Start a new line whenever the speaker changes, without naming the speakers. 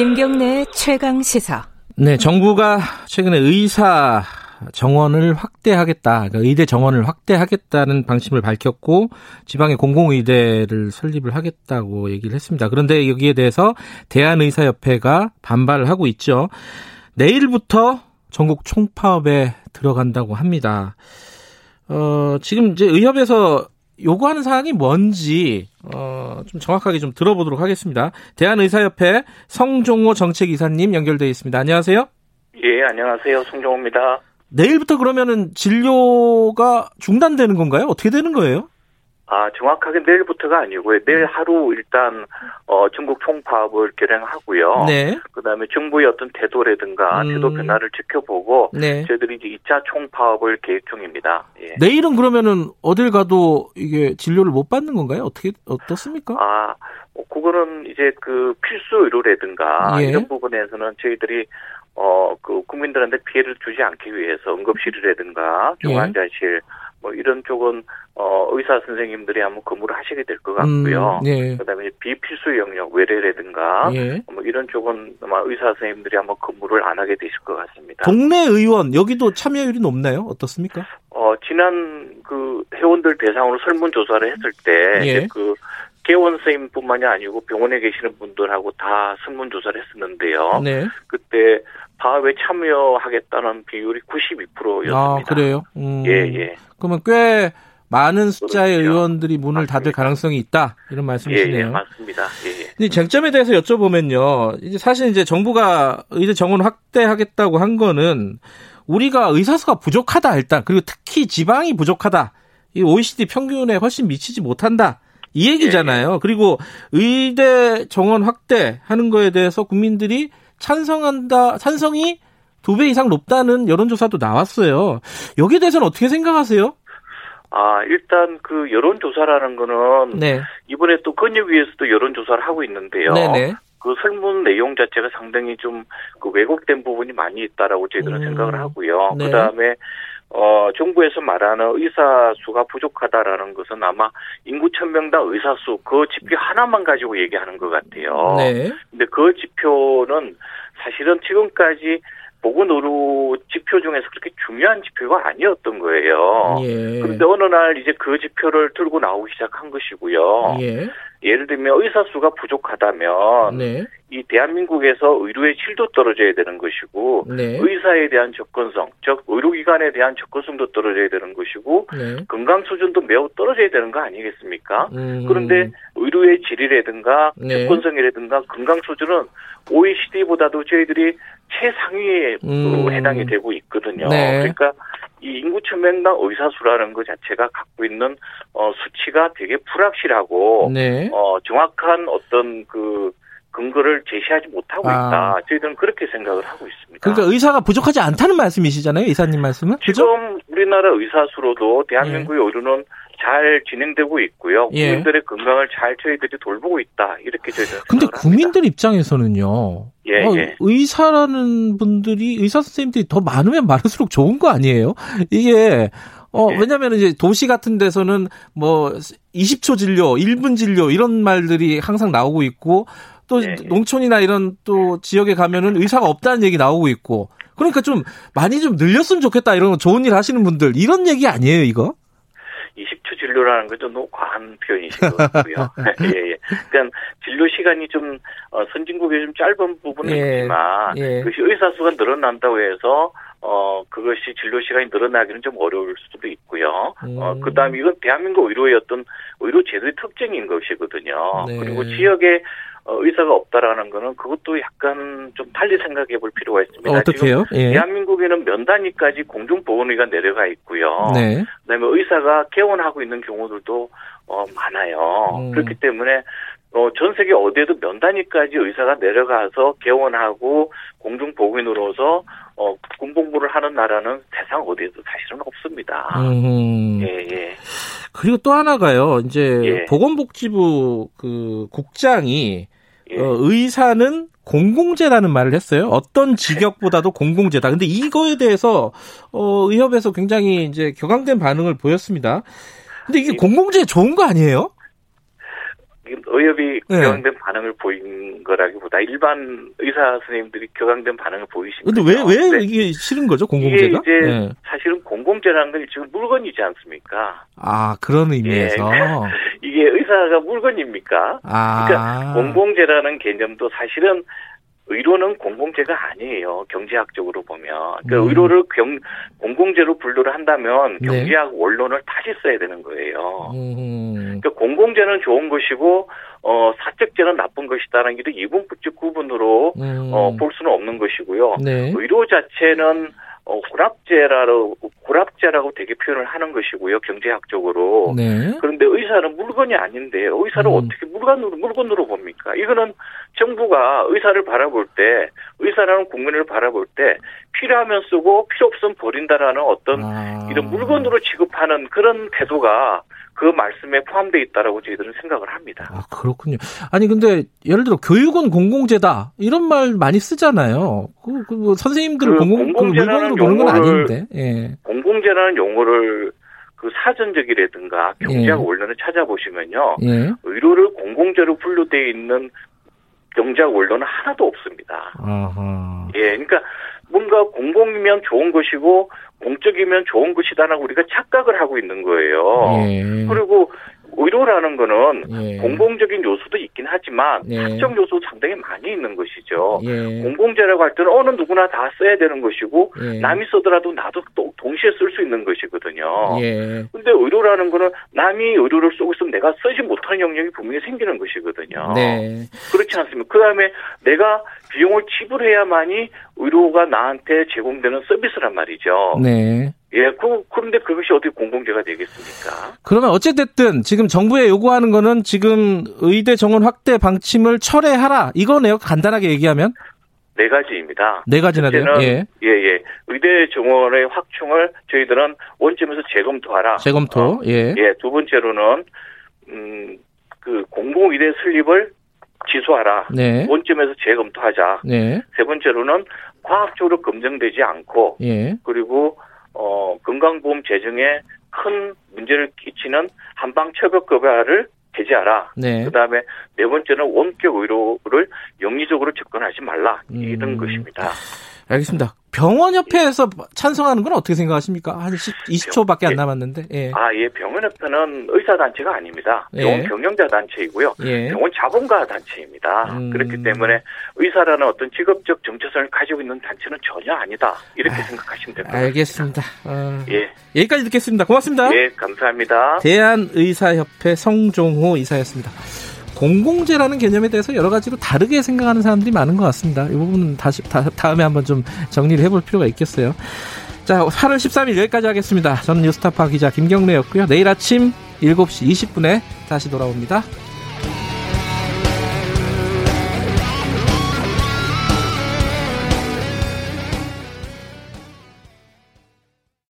김경래 최강 시사.
네, 정부가 최근에 의사 정원을 확대하겠다, 그러니까 의대 정원을 확대하겠다는 방침을 밝혔고 지방의 공공의대를 설립을 하겠다고 얘기를 했습니다. 그런데 여기에 대해서 대한의사협회가 반발을 하고 있죠. 내일부터 전국 총파업에 들어간다고 합니다. 어, 지금 이제 의협에서 요구하는 사항이 뭔지 어, 좀 정확하게 좀 들어보도록 하겠습니다. 대한의사협회 성종호 정책이사님 연결되어 있습니다. 안녕하세요.
예, 안녕하세요. 성종호입니다.
내일부터 그러면은 진료가 중단되는 건가요? 어떻게 되는 거예요?
아, 정확하게 내일부터가 아니고요. 내일 하루 일단 어 전국 총파업을 결행하고요.
네.
그다음에 정부의 어떤 태도라든가
음.
태도 변화를 지켜보고
네.
저희들이 이제 2차 총파업을 계획 중입니다. 예.
내일은 그러면은 어딜 가도 이게 진료를 못 받는 건가요? 어떻게 어떻습니까?
아, 뭐 그거는 이제 그 필수 의료라든가
예.
이런 부분에서는 저희들이 어 그 국민들한테 피해를 주지 않기 위해서 응급실이라든가 중환자실 뭐 이런 쪽은 어 의사 선생님들이 한번 근무를 하시게 될 것 같고요.
음, 예.
그다음에 비필수 영역 외래라든가
예.
뭐 이런 쪽은 아마 의사 선생님들이 한번 근무를 안 하게 되실 것 같습니다.
동네 의원 여기도 참여율이 높나요? 어떻습니까?
어 지난 그 회원들 대상으로 설문 조사를 했을 때
예.
그 개원 선생님뿐만이 아니고 병원에 계시는 분들하고 다 설문 조사를 했었는데요.
네.
그때 파업에 참여하겠다는 비율이 92%였습니다.
아 그래요? 음,
예, 예.
그러면 꽤 많은 숫자의
그렇죠.
의원들이 문을 닫을
맞습니다.
가능성이 있다 이런
예,
말씀이시네요.
예, 맞습니다. 예, 예.
쟁점에 대해서 여쭤보면요. 이제 사실 이제 정부가 의대 정원 확대하겠다고 한 거는 우리가 의사수가 부족하다 일단 그리고 특히 지방이 부족하다. 이 OECD 평균에 훨씬 미치지 못한다. 이 얘기잖아요. 그리고 의대 정원 확대하는 거에 대해서 국민들이 찬성한다, 찬성이 두 배 이상 높다는 여론조사도 나왔어요. 여기에 대해서는 어떻게 생각하세요?
아, 일단 그 여론조사라는 거는
네.
이번에 또 건역위에서도 여론조사를 하고 있는데요.
네네.
그 설문 내용 자체가 상당히 좀 그 왜곡된 부분이 많이 있다라고 저희들은
음,
생각을 하고요.
네.
그 다음에 어 정부에서 말하는 의사 수가 부족하다라는 것은 아마 인구 천명당 의사 수 그 지표 하나만 가지고 얘기하는 것 같아요.
네.
근데 그 지표는 사실은 지금까지 보건의료 지표 중에서 그렇게 중요한 지표가 아니었던 거예요.
예.
그런데 어느 날 이제 그 지표를 들고 나오기 시작한 것이고요.
예.
예를 들면 의사 수가 부족하다면
네.
이 대한민국에서 의료의 질도 떨어져야 되는 것이고
네.
의사에 대한 접근성, 즉 의료기관에 대한 접근성도 떨어져야 되는 것이고
네.
건강 수준도 매우 떨어져야 되는 거 아니겠습니까?
음.
그런데 의료의 질이라든가
네.
접근성이라든가 건강 수준은 OECD보다도 저희들이 최상위에
음.
어, 해당이 되고 있거든요.
네.
그러니까 이 인구 천명당 의사 수라는 것 자체가 갖고 있는 어, 수치가 되게 불확실하고
네.
어, 정확한 어떤 그 근거를 제시하지 못하고
아.
있다. 저희들은 그렇게 생각을 하고 있습니다.
그러니까 의사가 부족하지 않다는 말씀이시잖아요, 이사님 말씀은. 그죠?
지금 우리나라 의사 수로도 대한민국의 의료는 잘 진행되고 있고요.
예.
국민들의 건강을 잘 저희들이 돌보고 있다. 이렇게 저희들은
근데
합니다.
국민들 입장에서는요.
예,
어,
예.
의사라는 분들이 의사 선생님들이 더 많으면 많을수록 좋은 거 아니에요? 이게 어
예.
왜냐면 이제 도시 같은 데서는 뭐 20초 진료, 1분 진료 이런 말들이 항상 나오고 있고 또
예, 예.
농촌이나 이런 또 지역에 가면은 의사가 없다는 얘기 나오고 있고 그러니까 좀 많이 좀 늘렸으면 좋겠다 이런 좋은 일 하시는 분들 이런 얘기 아니에요, 이거?
20초 진료라는 건좀 너무 과한 같고요. 예, 예. 그러니까 진료 시간이 좀 어, 선진국에 좀 짧은 부분은
예,
있지만
예.
그것이 의사 수가 늘어난다고 해서 어 그것이 진료 시간이 늘어나기는 좀 어려울 수도 있고요. 어
음.
그다음에 이건 대한민국 의료의 어떤 의료 제도의 특징인 것이거든요.
네.
그리고 지역에 어, 의사가 없다라는 거는 그것도 약간 좀 달리 생각해 볼 필요가 있습니다.
어떻게 해요?
지금
예.
대한민국에는 면 단위까지 공중보건의가 내려가 있고요.
네.
그다음에 의사가 개원하고 있는 경우들도 어, 많아요.
음.
그렇기 때문에 어, 전 세계 어디에도 면 단위까지 의사가 내려가서 개원하고 공중보건으로서 어, 군복무를 하는 나라는 세상 어디에도 사실은 없습니다.
음.
예, 예.
그리고 또 하나가요. 이제
예.
보건복지부 그 국장이
예.
어, 의사는 공공재라는 말을 했어요. 어떤 직역보다도 공공재다. 근데 이거에 대해서 어, 의협에서 굉장히 이제 격앙된 반응을 보였습니다. 근데 이게
예.
공공재 좋은 거 아니에요?
의협이 네. 격앙된 반응을 보인 거라기보다 일반 의사 선생님들이 격앙된 반응을 보이십니다.
근데 왜, 왜 이게 싫은 거죠, 공공재가?
이게 이제 네. 사실은 공공재라는 건 지금 물건이지 않습니까?
아, 그런 의미에서.
예, 이게 의사가 물건입니까? 아. 그러니까 공공재라는 개념도 사실은 의료는 공공재가 아니에요. 경제학적으로 보면. 그러니까 음. 의료를 경, 공공재로 분류를 한다면 네. 경제학 네. 원론을 다시 써야 되는 거예요. 음. 그러니까 공공재는 좋은 것이고 어, 사적재는 나쁜 것이다라는 게 이분법적 구분으로 음. 어, 볼 수는 없는 것이고요. 네. 의료 자체는 어, 고랍제라고, 고랍제라고 되게 표현을 하는 것이고요, 경제학적으로. 네. 그런데 의사는 물건이 아닌데, 의사를 음. 어떻게 물건으로, 물건으로 봅니까? 이거는 정부가 의사를 바라볼 때, 의사라는 국민을 바라볼 때, 필요하면 쓰고, 필요 없으면 버린다라는 어떤 아. 이런 물건으로 취급하는 그런 태도가 그 말씀에 포함되어 있다라고 저희들은 생각을 합니다.
아, 그렇군요. 아니, 근데 예를 들어 교육은 공공재다. 이런 말 많이 쓰잖아요. 그, 그 뭐 선생님들은 그 공공, 공공재라는 그 용어를, 아닌데. 예.
공공재라는 용어를 그 사전적이라든가 경제학 예. 원론을 찾아보시면요. 예. 의료를 공공재로 분류되어 있는 경제학 원론은 하나도 없습니다. 아하. 예, 그러니까 뭔가 공공이면 좋은 것이고 공적이면 좋은 것이다라고 우리가 착각을 하고 있는 거예요. 예. 그리고 의료라는 거는 예. 공공적인 요소도 있긴 하지만 예. 사적 요소도 상당히 많이 있는 것이죠. 예. 공공재라고 할 때는 어느 누구나 다 써야 되는 것이고 예. 남이 쓰더라도 나도 또 동시에 쓸 수 있는 것이거든요. 예. 근데 의료라는 거는 남이 의료를 쓰고 있으면 내가 쓰지 못하는 영역이 분명히 생기는 것이거든요. 네. 그렇지 않습니까? 그 다음에 내가 비용을 지불해야만이 의료가 나한테 제공되는 서비스란 말이죠. 네. 예, 그, 그런데 그것이 어떻게 공공재가 되겠습니까?
그러면 어쨌든 지금 정부에 요구하는 거는 지금 의대 정원 확대 방침을 철회하라. 이거네요. 간단하게 얘기하면.
네 가지입니다.
네 가지나 돼요?
예. 예, 예. 의대 정원의 확충을 저희들은 원점에서 재검토하라.
재검토, 어, 예.
예, 두 번째로는, 음, 그 공공의대 설립을 취소하라. 네. 원점에서 재검토하자. 네. 세 번째로는 과학적으로 검증되지 않고, 예. 그리고 어, 건강보험 재정에 큰 문제를 끼치는 한방처벌급여를 제재하라. 네. 그 다음에 네 번째는 원격 의료를 영리적으로 접근하지 말라. 이런 음. 것입니다.
알겠습니다. 병원협회에서 찬성하는 건 어떻게 생각하십니까? 한 20초밖에 안 예. 남았는데.
예. 아, 예. 병원협회는 의사단체가 아닙니다. 예. 병원 예. 경영자 단체이고요. 예. 병원 자본가 단체입니다. 음. 그렇기 때문에 의사라는 어떤 직업적 정체성을 가지고 있는 단체는 전혀 아니다. 이렇게 아, 생각하시면 됩니다.
알겠습니다. 어, 예. 여기까지 듣겠습니다. 고맙습니다.
예, 감사합니다.
대한의사협회 성종호 이사였습니다. 공공재라는 개념에 대해서 여러 가지로 다르게 생각하는 사람들이 많은 것 같습니다. 이 부분은 다시 다, 다음에 한번 좀 정리를 해볼 필요가 있겠어요. 자, 8월 13일 여기까지 하겠습니다. 저는 뉴스타파 기자 김경래였고요. 내일 아침 7시 20분에 다시 돌아옵니다.